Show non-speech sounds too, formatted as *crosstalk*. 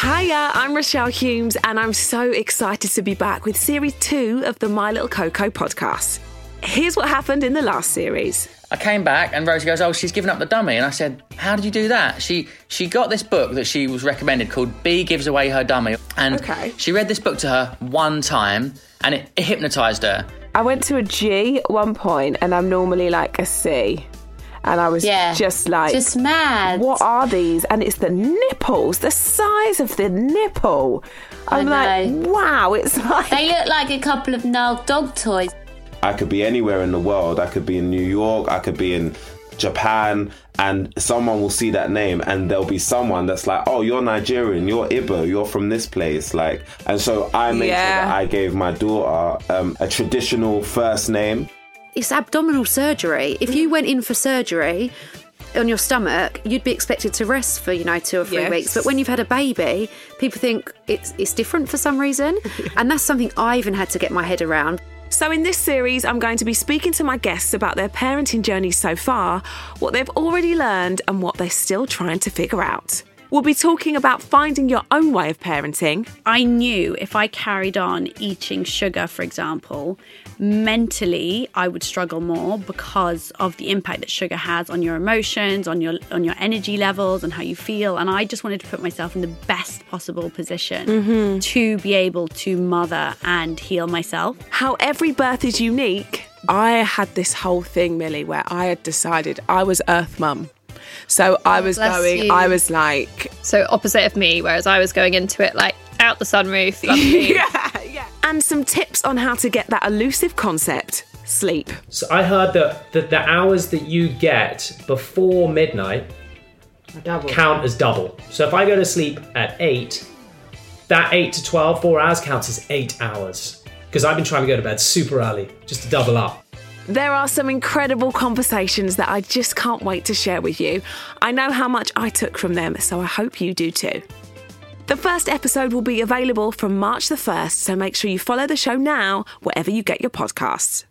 Hiya, I'm Rochelle Humes, and I'm so excited to be back with series two of the My Little Coco podcast. Here's what happened in the last series. I came back and Rosie goes, "Oh, she's given up the dummy." And I said, "How did you do that?" She she got this book that she was recommended called "B Gives Away Her Dummy," and Okay. she read this book to her one time, and it, it hypnotised her. I went to a G at one point, and I'm normally like a C. And I was Yeah. just like, Just mad. what are these? And it's the nipples, the size of the nipple. I'm like, wow, it's *laughs* like. They look like a couple of gnarled dog toys. I could be anywhere in the world. I could be in New York. I could be in Japan. And someone will see that name, and there'll be someone that's like, "Oh, you're Nigerian. You're Igbo. You're from this place." Like, and so I made Yeah. sure that I gave my daughter um, a traditional first name. It's abdominal surgery. If you went in for surgery on your stomach, you'd be expected to rest for you know two or three Yes. weeks. But when you've had a baby, people think it's it's different for some reason, *laughs* and that's something I even had to get my head around. So, in this series, I'm going to be speaking to my guests about their parenting journey so far, what they've already learned, and what they're still trying to figure out. We'll be talking about finding your own way of parenting, I knew if I carried on eating sugar, for example, mentally I would struggle more because of the impact that sugar has on your emotions, on your on your energy levels, and how you feel. And I just wanted to put myself in the best possible position mm-hmm. to be able to mother and heal myself. how every birth is unique. I had this whole thing, Millie, where I had decided I was Earth Mum. So I oh, was bless going, you. I was like, So opposite of me, whereas I was going into it like out the sunroof. *laughs* lovely. yeah, yeah. And some tips on how to get that elusive concept sleep. So I heard that, that the hours that you get before midnight count as double. So if I go to sleep at 8, that 8 to 12, 4 hours counts as 8 hours. Because I've been trying to go to bed super early just to double up. There are some incredible conversations that I just can't wait to share with you. I know how much I took from them, so I hope you do too. The first episode will be available from March the 1st, so make sure you follow the show now wherever you get your podcasts.